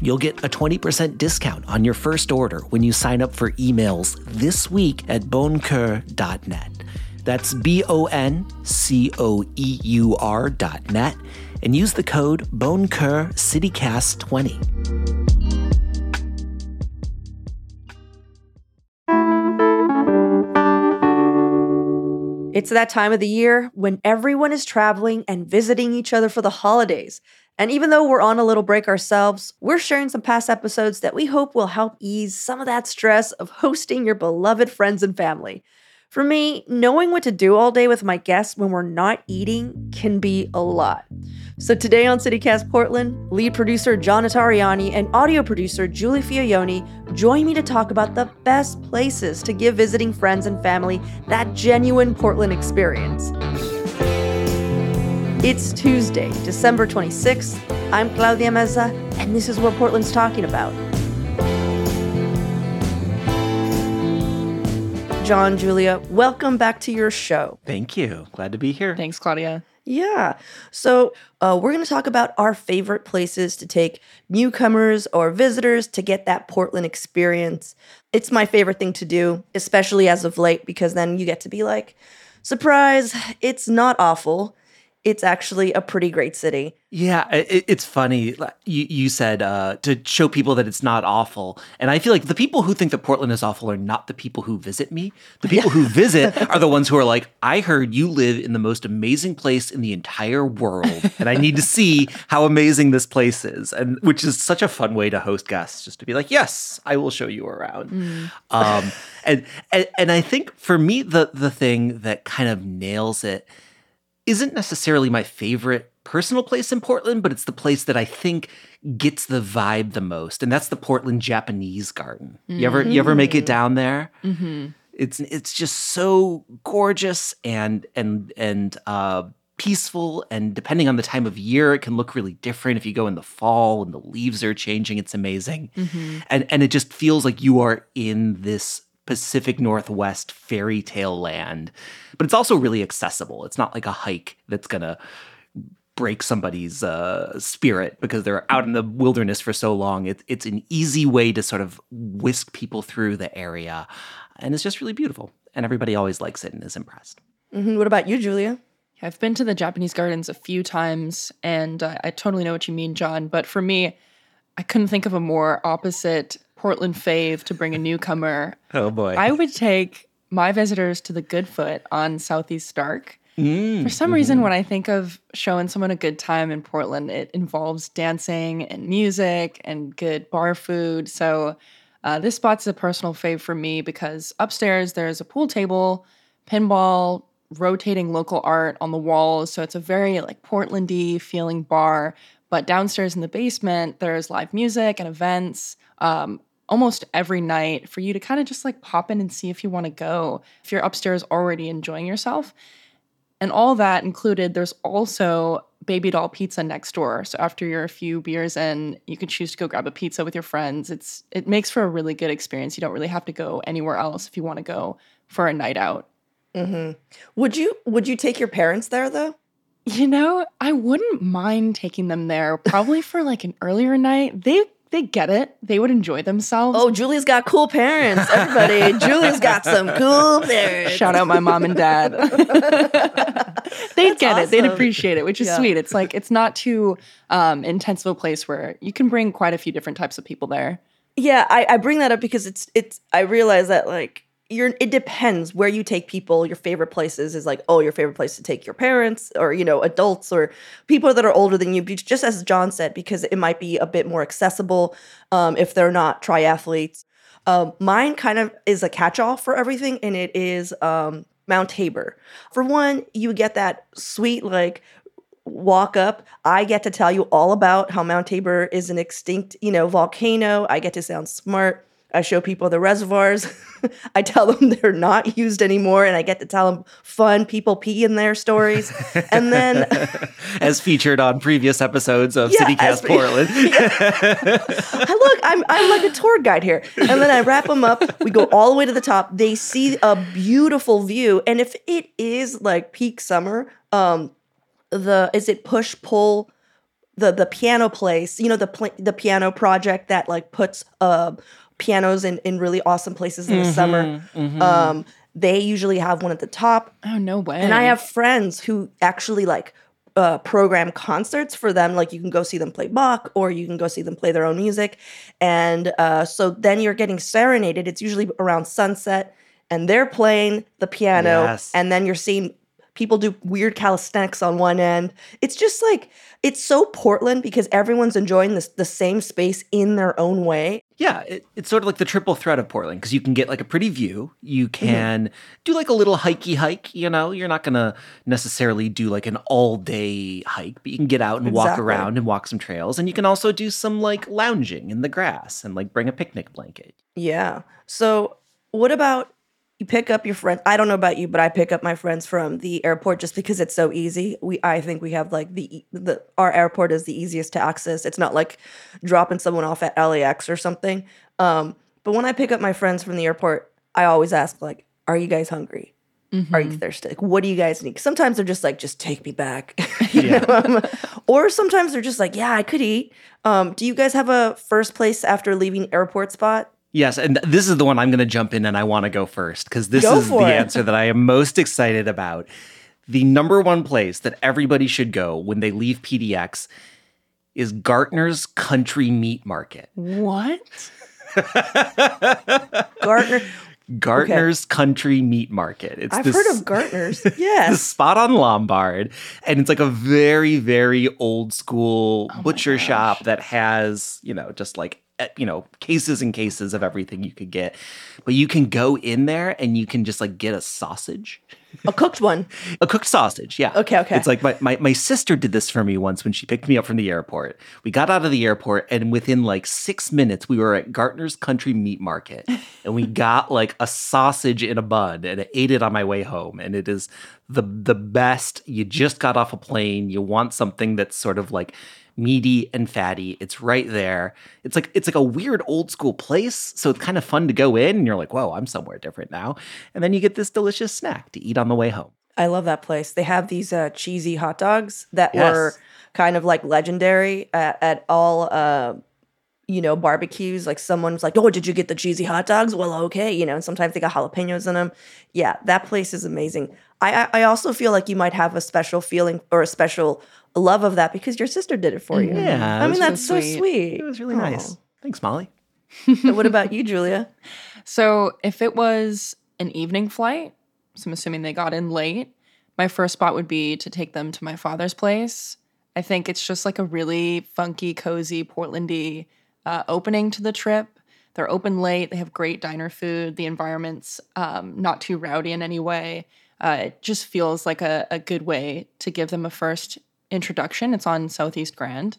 You'll get a 20% discount on your first order when you sign up for emails this week at boncoeur.net. That's B O N C O E U R dot net and use the code BONCOEUR CityCast20. It's that time of the year when everyone is traveling and visiting each other for the holidays. And even though we're on a little break ourselves, we're sharing some past episodes that we hope will help ease some of that stress of hosting your beloved friends and family. For me, knowing what to do all day with my guests when we're not eating can be a lot. So today on CityCast Portland, lead producer John Notarianni and audio producer Julie Fiaoni join me to talk about the best places to give visiting friends and family that genuine Portland experience. It's Tuesday, December 26th. I'm Claudia Meza, and this is what Portland's talking about. John, Giulia, welcome back to your show. Thank you. Glad to be here. Thanks, Claudia. Yeah. So, uh, we're going to talk about our favorite places to take newcomers or visitors to get that Portland experience. It's my favorite thing to do, especially as of late, because then you get to be like, surprise, it's not awful. It's actually a pretty great city. Yeah, it, it's funny. You, you said uh, to show people that it's not awful. And I feel like the people who think that Portland is awful are not the people who visit me. The people who visit are the ones who are like, I heard you live in the most amazing place in the entire world. And I need to see how amazing this place is. And which is such a fun way to host guests, just to be like, yes, I will show you around. Mm. Um, and, and, and I think for me, the, the thing that kind of nails it isn't necessarily my favorite personal place in Portland, but it's the place that I think gets the vibe the most, and that's the Portland Japanese Garden. Mm-hmm. You ever you ever make it down there? Mm-hmm. It's it's just so gorgeous and and and uh, peaceful, and depending on the time of year, it can look really different. If you go in the fall and the leaves are changing, it's amazing, mm-hmm. and and it just feels like you are in this Pacific Northwest fairy tale land. But it's also really accessible. It's not like a hike that's going to break somebody's uh, spirit because they're out in the wilderness for so long. It, it's an easy way to sort of whisk people through the area. And it's just really beautiful. And everybody always likes it and is impressed. Mm-hmm. What about you, Giulia? I've been to the Japanese gardens a few times, and uh, I totally know what you mean, John. But for me, I couldn't think of a more opposite Portland fave to bring a newcomer. Oh boy. I would take my visitors to the Goodfoot on Southeast Stark. Mm, For some mhm. reason, when I think of showing someone a good time in Portland, it involves dancing and music and good bar food. So, uh, this spot's a personal fave for me because upstairs there's a pool table, pinball, rotating local art on the walls. So, it's a very like Portlandy feeling bar. But downstairs in the basement, there's live music and events. Um, almost every night for you to kind of just like pop in and see if you want to go if you're upstairs already enjoying yourself and all that included there's also baby doll pizza next door so after you're a few beers in you can choose to go grab a pizza with your friends it's it makes for a really good experience you don't really have to go anywhere else if you want to go for a night out Mm-hmm. Would you Would you take your parents there though? You know i wouldn't mind taking them there probably for like an earlier night they they get it they would enjoy themselves Oh, Julie's got cool parents. Everybody, Julie's got some cool parents. Shout out my mom and dad. They'd That's get it. They'd appreciate it, which is Yeah. sweet. It's like it's not too um, intense of a place where you can bring quite a few different types of people there. Yeah, I, I bring that up because it's it's. I realize that like you're. It depends where you take people. Your favorite places is like oh, your favorite place to take your parents or you know adults or people that are older than you. Just as John said, because it might be a bit more accessible um, if they're not triathletes. Um, mine kind of is a catch-all for everything, and it is um, Mount Tabor. For one, you get that sweet like walk up. I get to tell you all about how Mount Tabor is an extinct, you know, volcano. I get to sound smart. I show people the reservoirs. I tell them they're not used anymore, and I get to tell them fun people pee in their stories. And then, as featured on previous episodes of Yeah, CityCast as- Portland. I look, I'm I'm like a tour guide here. And then I wrap them up. We go all the way to the top. They see a beautiful view, and if it is like peak summer, um, the is it push pull the the piano place you know the pl- the piano project that like puts uh pianos in in really awesome places in the summer. um they usually have one at the top. Oh no way. and i have friends who actually like uh, program concerts for them. Like you can go see them play bach or you can go see them play their own music. And uh, so then you're getting serenaded. It's usually around sunset and they're playing the piano Yes. and then you're seeing people do weird calisthenics on one end it's just like it's so portland because everyone's enjoying this the same space in their own way Yeah, it, it's sort of like the triple threat of Portland because you can get like a pretty view. You Mm-hmm. can do like a little hikey hike. You know, you're not gonna necessarily do like an all day hike, but you can get out and walk around and walk some trails. And you can also do some like lounging in the grass and like bring a picnic blanket. Yeah. So, what about you pick up your friend? I don't know about you, but I pick up my friends from the airport just because it's so easy. We, I think we have like the the our airport is the easiest to access. It's not like dropping someone off at LAX or something. Um, but when I pick up my friends from the airport, I always ask like, "Are you guys hungry? Are you thirsty? Like, what do you guys need?" Sometimes they're just like, "Just take me back," Yeah. Um, or sometimes they're just like, "Yeah, I could eat." Um, do you guys have a first place after leaving airport spot? Yes, and this is the one I'm going to jump in and I want to go first because this Go is the it. answer that I am most excited about. The number one place that everybody should go when they leave PDX is Gartner's Country Meat Market. what? Gartner. Gartner's Country Meat Market. It's I've this, heard of Gartner's. the Yes. spot on Lombard, and it's like a very, very old school Oh butcher shop that has, you know, just like Uh, you know, cases and cases of everything you could get. But you can go in there and you can just like get a sausage. A cooked one. A cooked sausage, yeah. Okay, okay. It's like my, my my sister did this for me once when she picked me up from the airport. We got out of the airport and within like six minutes we were at Gartner's Country Meat Market and we got like a sausage in a bun and I ate it on my way home. And it is the the best. You just got off a plane. You want something that's sort of like meaty and fatty. It's right there. It's like it's like a weird old school place. So it's kind of fun to go in and you're like, whoa, I'm somewhere different now. And then you get this delicious snack to eat on the way home. I love that place. They have these uh, cheesy hot dogs that Yes. were kind of like legendary at, at all, uh, you know, barbecues. Like someone's like, "Oh, did you get the cheesy hot dogs?" Well, okay, you know. And sometimes they got jalapenos in them. Yeah, that place is amazing. I I, I also feel like you might have a special feeling or a special love of that because your sister did it for you. Yeah, I mean that's so sweet. sweet. It was really nice. Thanks, Molly. So what about you, Giulia? So if it was an evening flight, so I'm assuming they got in late, my first spot would be to take them to my father's place. I think it's just like a really funky, cozy, Portlandy uh, opening to the trip. They're open late. They have great diner food. The environment's um, not too rowdy in any way. Uh, it just feels like a, a good way to give them a first introduction. It's on Southeast Grand.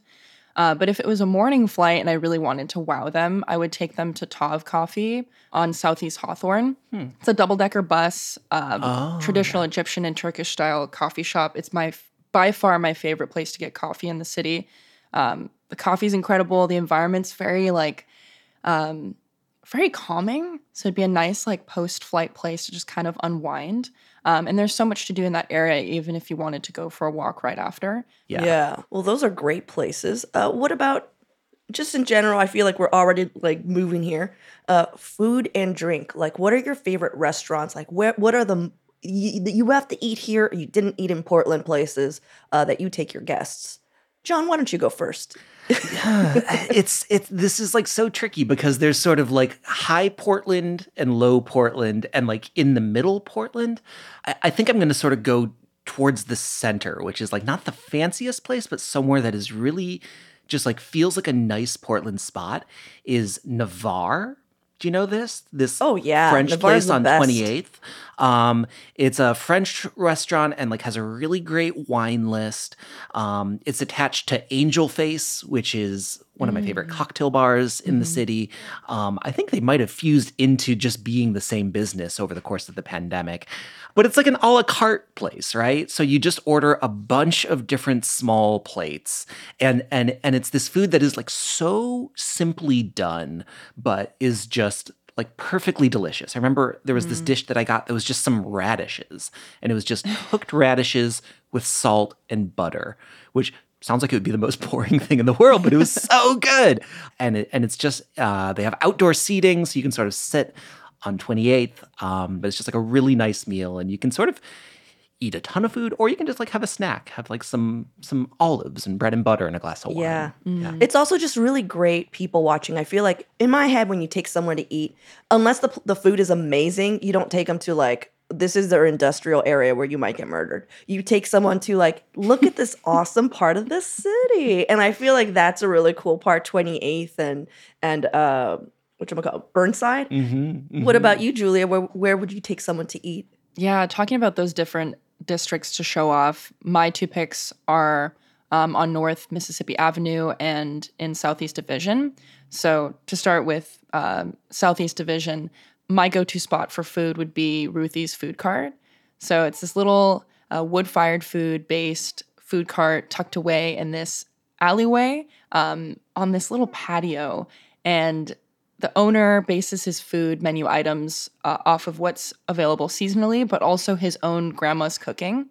Uh, but if it was a morning flight and I really wanted to wow them, I would take them to Tōv Coffee on Southeast Hawthorne. It's a double decker bus, um, Oh, traditional Egyptian and Turkish style coffee shop. It's my by far my favorite place to get coffee in the city. Um, the coffee's incredible. The environment's very like um, very calming. So it'd be a nice like post flight place to just kind of unwind. Um, and there's so much to do in that area, even if you wanted to go for a walk right after. Yeah. Yeah. Well, those are great places. Uh, what about just in general? I feel like we're already like moving here. Uh, food and drink. Like, what are your favorite restaurants? Like, where? What are the you, you have to eat here? You didn't eat in Portland places uh, that you take your guests. John, why don't you go first? it's it's this is like so tricky because there's sort of like high Portland and low Portland and like in the middle Portland. I, I think I'm gonna sort of go towards the center, which is like not the fanciest place, but somewhere that is really just like feels like a nice Portland spot is Navarre. Do you know this? This Oh, yeah. French place on 28th. Um, it's a French restaurant and like has a really great wine list. Um, it's attached to Angel Face, which is one of my favorite mm. cocktail bars in the mm. city. Um, I think they might have fused into just being the same business over the course of the pandemic. But it's like an a la carte place, right? So you just order a bunch of different small plates, and and and it's this food that is like so simply done, but is just like perfectly delicious. I remember there was this mm. dish that I got that was just some radishes, and it was just cooked radishes with salt and butter, which sounds like it would be the most boring thing in the world, but it was so good. And it, and it's just uh, they have outdoor seating, so you can sort of sit on 28th. Um, but it's just like a really nice meal, and you can sort of eat a ton of food, or you can just like have a snack, have like some some olives and bread and butter and a glass of wine. Yeah. yeah. It's also just really great people watching. I feel like in my head, when you take somewhere to eat, unless the, the food is amazing, you don't take them to like, this is their industrial area where you might get murdered. You take someone to like, look at this awesome part of the city. And I feel like that's a really cool part, 28th and, and, uh, what you call Burnside. Mhm, What mhm. about you, Giulia? Where, where would you take someone to eat? Yeah, talking about those different districts to show off, my two picks are um, on North Mississippi Avenue and in Southeast Division. So to start with um, Southeast Division, my go-to spot for food would be Ruthie's Food Cart. So it's this little uh, wood-fired food-based food cart tucked away in this alleyway um, on this little patio, and the owner bases his food menu items uh, off of what's available seasonally, but also his own grandma's cooking.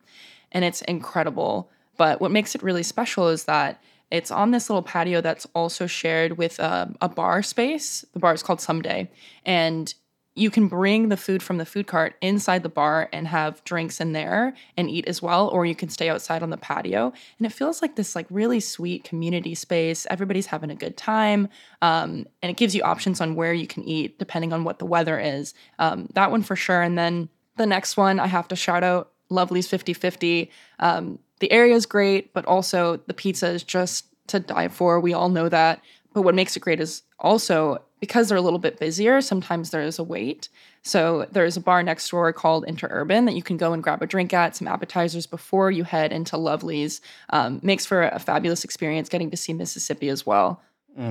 And it's incredible. But what makes it really special is that it's on this little patio that's also shared with uh, a bar space. The bar is called Someday. And you can bring the food from the food cart inside the bar and have drinks in there and eat as well or you can stay outside on the patio. And it feels like this like really sweet community space. Everybody's having a good time um, and it gives you options on where you can eat depending on what the weather is. Um, that one for sure. And then the next one i have to shout out lovely's 50-50 um, the area is great but also the pizza is just to die for. We all know that. But what makes it great is also because they're a little bit busier, sometimes there is a wait. So there's a bar next door called Interurban that you can go and grab a drink at, some appetizers before you head into Lovely's. Um, makes for a fabulous experience getting to see Mississippi as well.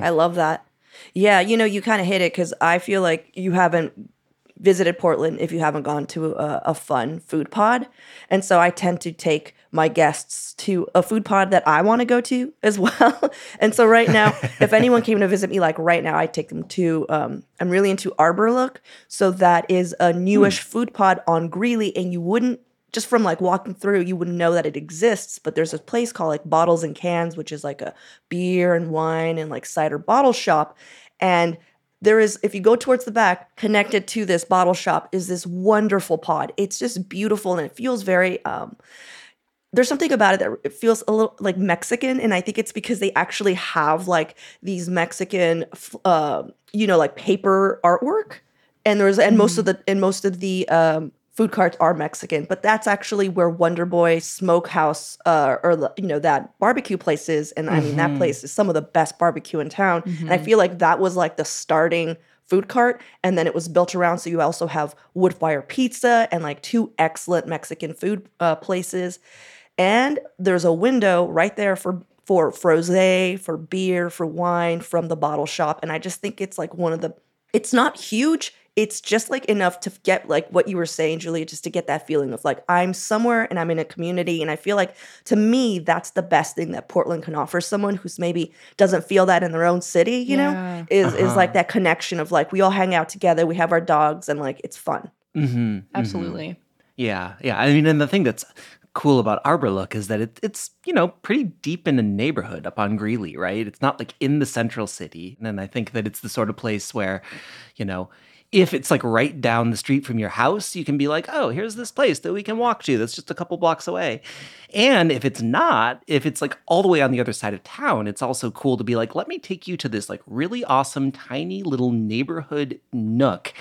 I love that. Yeah, you know, you kind of hit it because I feel like you haven't visited Portland if you haven't gone to a, a fun food pod. And so I tend to take my guests to a food pod that I want to go to as well. and so right now, if anyone came to visit me, like right now, I take them to, um, I'm really into Arbor Look. So that is a newish food pod on Greeley, and you wouldn't just from like walking through, you wouldn't know that it exists. But there's a place called like Bottles and Cans, which is like a beer and wine and like cider bottle shop. And there is, if you go towards the back, connected to this bottle shop is this wonderful pod. It's just beautiful and it feels very, um, there's something about it that it feels a little like Mexican, and I think it's because they actually have like these Mexican, uh, you know, like paper artwork, and there's and most of the and most of the um, food carts are Mexican, but that's actually where Wonder Boy Smokehouse uh, or you know that barbecue place is, and I mean that place is some of the best barbecue in town, and I feel like that was like the starting food cart and then it was built around so you also have wood fire pizza and like two excellent mexican food uh, places and there's a window right there for for frosé for beer for wine from the bottle shop and i just think it's like one of the it's not huge it's just like enough to get like what you were saying julia just to get that feeling of like i'm somewhere and i'm in a community and i feel like to me that's the best thing that portland can offer someone who's maybe doesn't feel that in their own city you Yeah. know is is Uh-huh. like that connection of like we all hang out together we have our dogs and like it's fun Mhm, mhm. Absolutely. Yeah, yeah. I mean, and the thing that's cool about Arbor Look is that it, it's you know pretty deep in a neighborhood up on Greeley, right? It's not like in the central city, and I think that it's the sort of place where, you know. If it's like right down the street from your house, you can be like, oh, here's this place that we can walk to that's just a couple blocks away. And if it's not, if it's like all the way on the other side of town, it's also cool to be like, let me take you to this like really awesome, tiny little neighborhood nook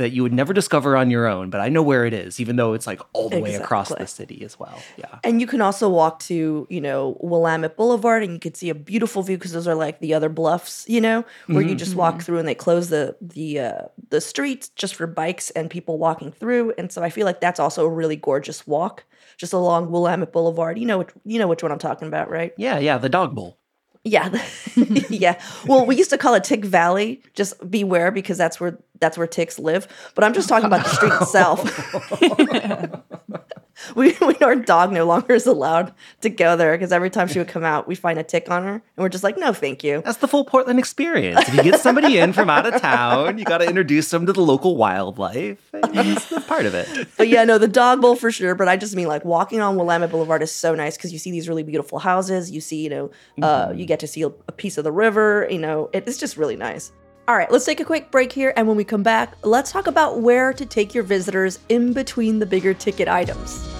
that you would never discover on your own, but I know where it is, even though it's like all the way across the city as well. Yeah. And you can also walk to, you know, Willamette Boulevard and you could see a beautiful view because those are like the other bluffs, you know, where you just walk through and they close the the uh, the streets just for bikes and people walking through. And so I feel like that's also a really gorgeous walk just along Willamette Boulevard. You know which you know which one I'm talking about, right? Yeah, yeah, the dog bowl. Yeah. yeah. Well, we used to call it Tick Valley. Just beware because that's where that's where ticks live. But I'm just talking about the street itself. we, we our dog no longer is allowed to go there because every time she would come out, we find a tick on her, and we're just like, no, thank you. That's the full Portland experience. If you get somebody in from out of town, you got to introduce them to the local wildlife. That's, part of it. But yeah, no, the dog bowl for sure. But I just mean like walking on Willamette Boulevard is so nice because you see these really beautiful houses. You see, you know, uh, you get to see a, a piece of the river. You know, it, it's just really nice. All right, let's take a quick break here. And when we come back, let's talk about where to take your visitors in between the bigger ticket items.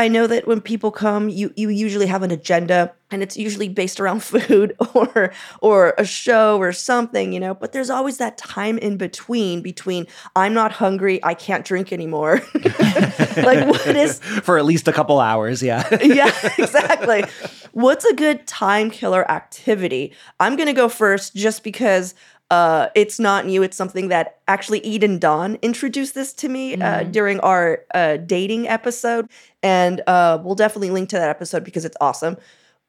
I know that when people come, you you usually have an agenda and it's usually based around food or or a show or something, you know, but there's always that time in between between I'm not hungry, I can't drink anymore. like what is For at least a couple hours, yeah. yeah, exactly. What's a good time killer activity? I'm going to go first just because uh, it's not new. It's something that actually Eden Dawn introduced this to me uh, during our uh, dating episode, and uh, we'll definitely link to that episode because it's awesome.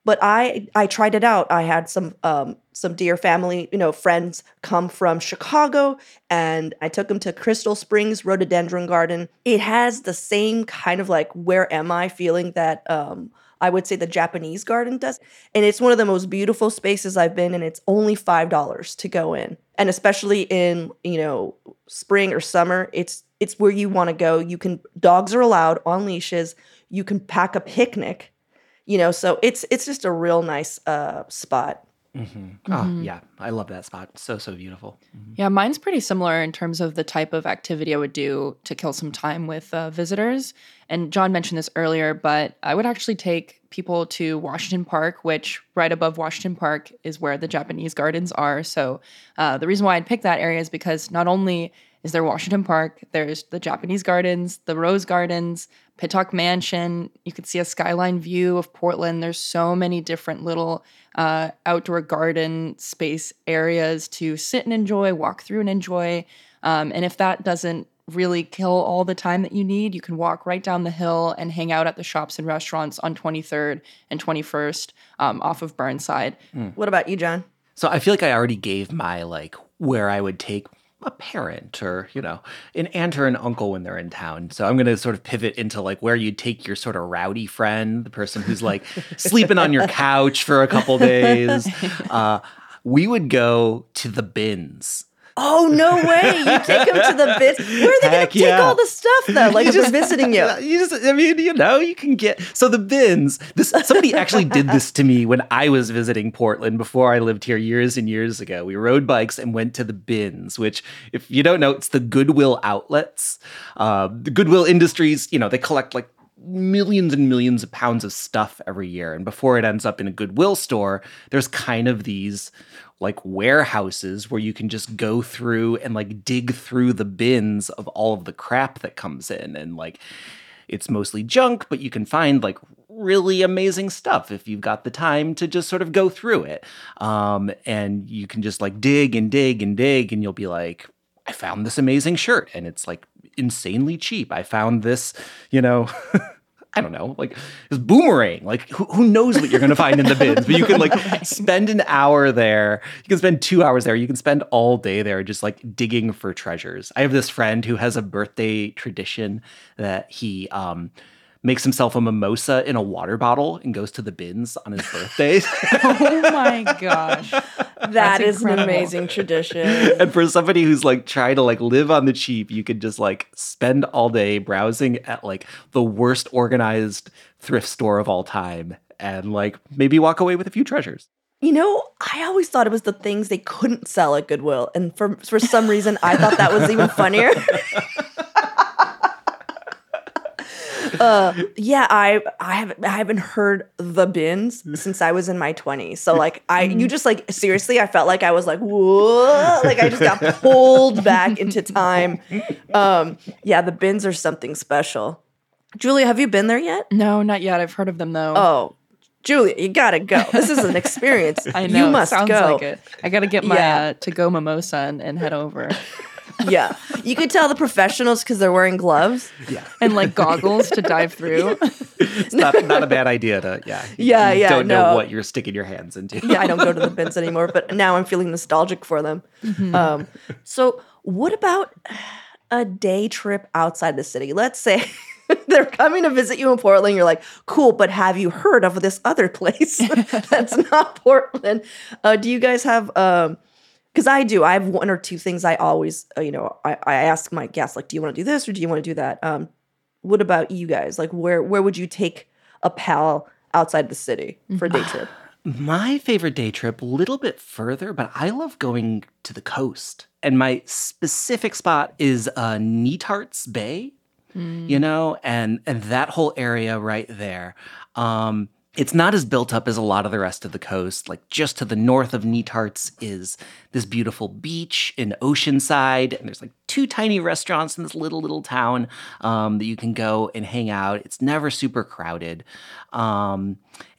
But I I tried it out. I had some um, some dear family, you know, friends come from Chicago, and I took them to Crystal Springs Rhododendron Garden. It has the same kind of like where am I feeling that um, I would say the Japanese garden does. And it's one of the most beautiful spaces I've been and It's only $5 to go in. And especially in, you know, spring or summer, it's it's where you want to go. You can dogs are allowed on leashes. You can pack a picnic. You know, so it's it's just a real nice uh spot. Oh, yeah. I love that spot. So, so beautiful. Yeah, mine's pretty similar in terms of the type of activity I would do to kill some time with uh, visitors. And John mentioned this earlier, but I would actually take people to Washington Park, which right above Washington Park is where the Japanese gardens are. So uh, the reason why I'd pick that area is because not only is there Washington Park, there's the Japanese gardens, the Rose Gardens, Pittock Mansion. You could see a skyline view of Portland. There's so many different little uh, outdoor garden space areas to sit and enjoy, walk through and enjoy. Um, and if that doesn't really kill all the time that you need, you can walk right down the hill and hang out at the shops and restaurants on 23rd and 21st um, off of Burnside. What about you, John? So I feel like I already gave my like where I would take a parent or you know an aunt or an uncle when they're in town. So I'm gonna sort of pivot into like where you'd take your sort of rowdy friend, the person who's like sleeping on your couch for a couple days. Uh, we would go to the bins. Oh no way! You take them to the bits. Where are they going to take yeah. all the stuff though? Like You we're visiting you. You just, I mean, you know, you can get so the bins. This somebody actually did this to me when I was visiting Portland before I lived here years and years ago. We rode bikes and went to the bins, which, if you don't know, it's the Goodwill outlets. Uh, the Goodwill Industries, you know, they collect like millions and millions of pounds of stuff every year, and before it ends up in a Goodwill store, there's kind of these like warehouses where you can just go through and like dig through the bins of all of the crap that comes in. And like it's mostly junk but you can find like really amazing stuff if you've got the time to just sort of go through it. Um, and you can just like dig and dig and dig and you'll be like i found this amazing shirt and it's like insanely cheap. I found this you know I don't know, like this boomerang. Like who, who knows what you're going to find in the bins? But you can like spend an hour there. You can spend two hours there. You can spend all day there, just like digging for treasures. I have this friend who has a birthday tradition that he um, makes himself a mimosa in a water bottle and goes to the bins on his birthday. oh my gosh. That is an incredible. amazing tradition. and for somebody who's like trying to like live on the cheap, you could just like spend all day browsing at like the worst organized thrift store of all time and like maybe walk away with a few treasures. You know, I always thought it was the things they couldn't sell at Goodwill, and for for some reason, I thought that was even funnier. uh, yeah, I I haven't I haven't heard the bins since I was in my 20s. So like I you just like seriously, I felt like I was like whoa, like I just got pulled back into time. Um, yeah, the bins are something special. Giulia, have you been there yet? No, not yet. I've heard of them though. Oh, Giulia, you gotta go. This is an experience. I know. You must sounds go. like it. I gotta get my Yeah. uh, to go mimosa and, and head over, Yeah, you could tell the professionals because they're wearing gloves. Yeah. and like goggles to dive through. It's not, not a bad idea to, yeah. Yeah, you yeah, Don't know what you're sticking your hands into. yeah, I don't go to the bins anymore, but now I'm feeling nostalgic for them. Um, so, what about a day trip outside the city? Let's say they're coming to visit you in Portland. You're like, cool, but have you heard of this other place that's not Portland? Uh, do you guys have? Um, because I do. I have one or two things I always, uh, you know, I, I ask my guests like, do you want to do this or do you want to do that? Um, what about you guys? Like, where where would you take a pal outside the city for a day trip? My favorite day trip, a little bit further, but I love going to the coast. And my specific spot is uh, Netarts Bay, you know, and and that whole area right there. Um, it's not as built up as a lot of the rest of the coast. Like just to the north of Netarts is this beautiful beach in Oceanside, and there's like two tiny restaurants in this little little town um, that you can go and hang out. It's never super crowded, um,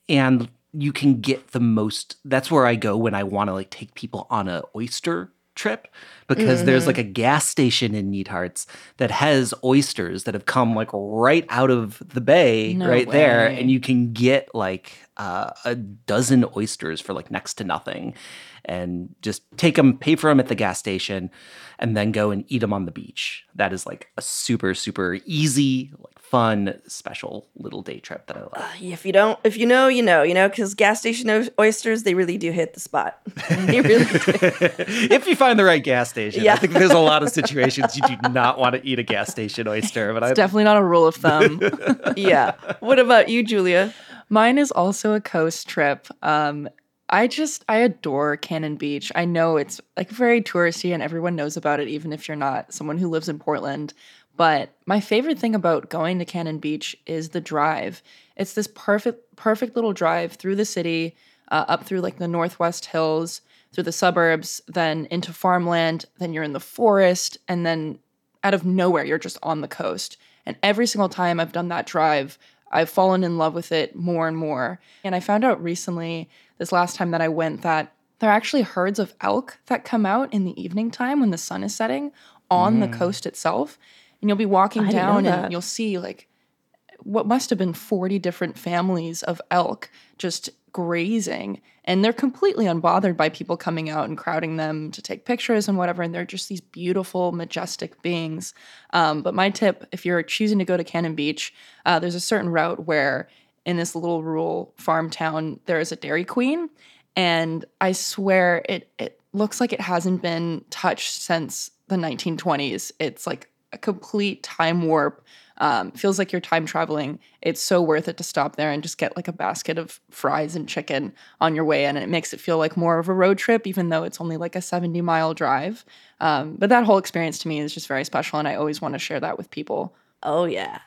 and you can get the most. That's where I go when I want to like take people on a oyster trip because there's like a gas station in Netarts that has oysters that have come like right out of the bay No right there and you can get like uh, a dozen oysters for like next to nothing and just take them pay for them at the gas station and then go and eat them on the beach that is like a super super easy like fun special little day trip that i love if you don't if you know you know you know because gas station o- oysters they really do hit the spot they really do. if you find the right gas station Yeah. i think there's a lot of situations you do not want to eat a gas station oyster but i It's definitely not a rule of thumb. yeah what about you julia Mine is also a coast trip. Um, I just I adore Cannon Beach. I know it's like very touristy and everyone knows about it, even if you're not someone who lives in Portland. But my favorite thing about going to Cannon Beach is the drive. It's this perfect perfect little drive through the city, uh, up through like the Northwest Hills, through the suburbs, then into farmland. Then you're in the forest, and then out of nowhere, you're just on the coast. And every single time I've done that drive, I've fallen in love with it more and more. And I found out recently, this last time that I went, that there are actually herds of elk that come out in the evening time when the sun is setting on the coast itself. And you'll be walking I down and you'll see like what must have been 40 different families of elk just grazing. And they're completely unbothered by people coming out and crowding them to take pictures and whatever. And they're just these beautiful majestic beings. Um, but my tip if you're choosing to go to cannon beach uh, there's a certain route where in this little rural farm town there is a dairy queen and i swear it it looks like it hasn't been touched since the 1920s it's like a complete time warp um, feels like you're time traveling. It's so worth it to stop there and just get like a basket of fries and chicken on your way in. And it makes it feel like more of a road trip, even though it's only like a 70 mile drive. Um, but that whole experience to me is just very special. And I always want to share that with people. oh yeah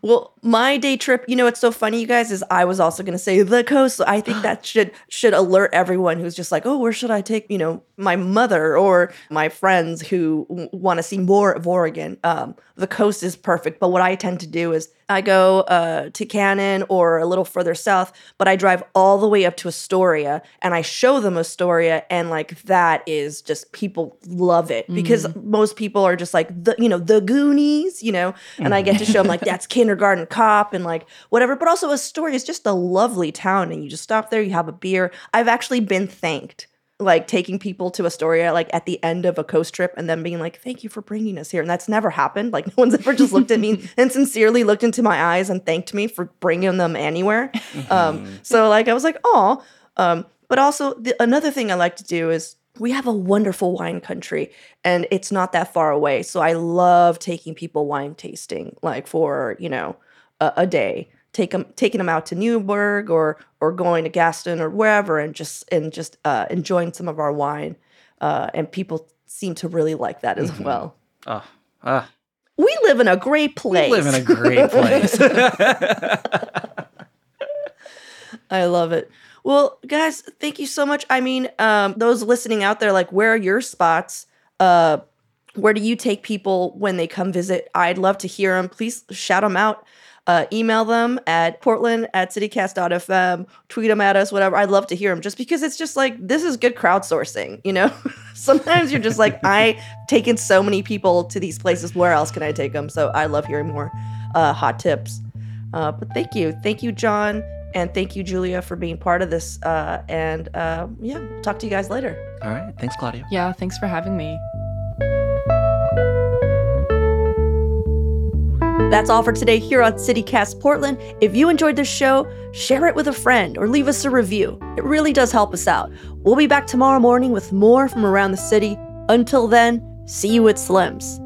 well my day trip you know what's so funny you guys is i was also going to say the coast i think that should should alert everyone who's just like oh where should i take you know my mother or my friends who w- want to see more of oregon? Um, the coast is perfect but what i tend to do is i go uh, to cannon or a little further south but i drive all the way up to astoria and i show them astoria and like that is just people love it because most people are just like the you know the goonies you know and i get to show them like that's kindergarten cop and like whatever but also astoria is just a lovely town and you just stop there you have a beer i've actually been thanked like taking people to Astoria like at the end of a coast trip and then being like, "Thank you for bringing us here." And that's never happened. Like no one's ever just looked at me and sincerely looked into my eyes and thanked me for bringing them anywhere. Um, so like I was like, "Oh." Um, but also the, another thing I like to do is we have a wonderful wine country and it's not that far away. So I love taking people wine tasting like for, you know, a, a day. Take them, taking them out to Newberg or or going to Gaston or wherever, and just and just uh, enjoying some of our wine. Uh, and people seem to really like that as well. oh ah We live in a great place. We live in a great place. I love it. Well, guys, thank you so much. I mean, um, those listening out there, like, where are your spots? Uh, where do you take people when they come visit? I'd love to hear them. Please shout them out. Uh, email them at portland at citycast.fm, tweet them at us, whatever. I'd love to hear them just because it's just like, this is good crowdsourcing, you know? Sometimes you're just like, I've taken so many people to these places. Where else can I take them? So I love hearing more uh, hot tips. Uh, but thank you. Thank you, John. And thank you, Giulia, for being part of this. Uh, and uh, yeah, talk to you guys later. All right. Thanks, Claudia. Yeah, thanks for having me. That's all for today here on CityCast Portland. If you enjoyed this show, share it with a friend or leave us a review. It really does help us out. We'll be back tomorrow morning with more from around the city. Until then, see you at Slim's.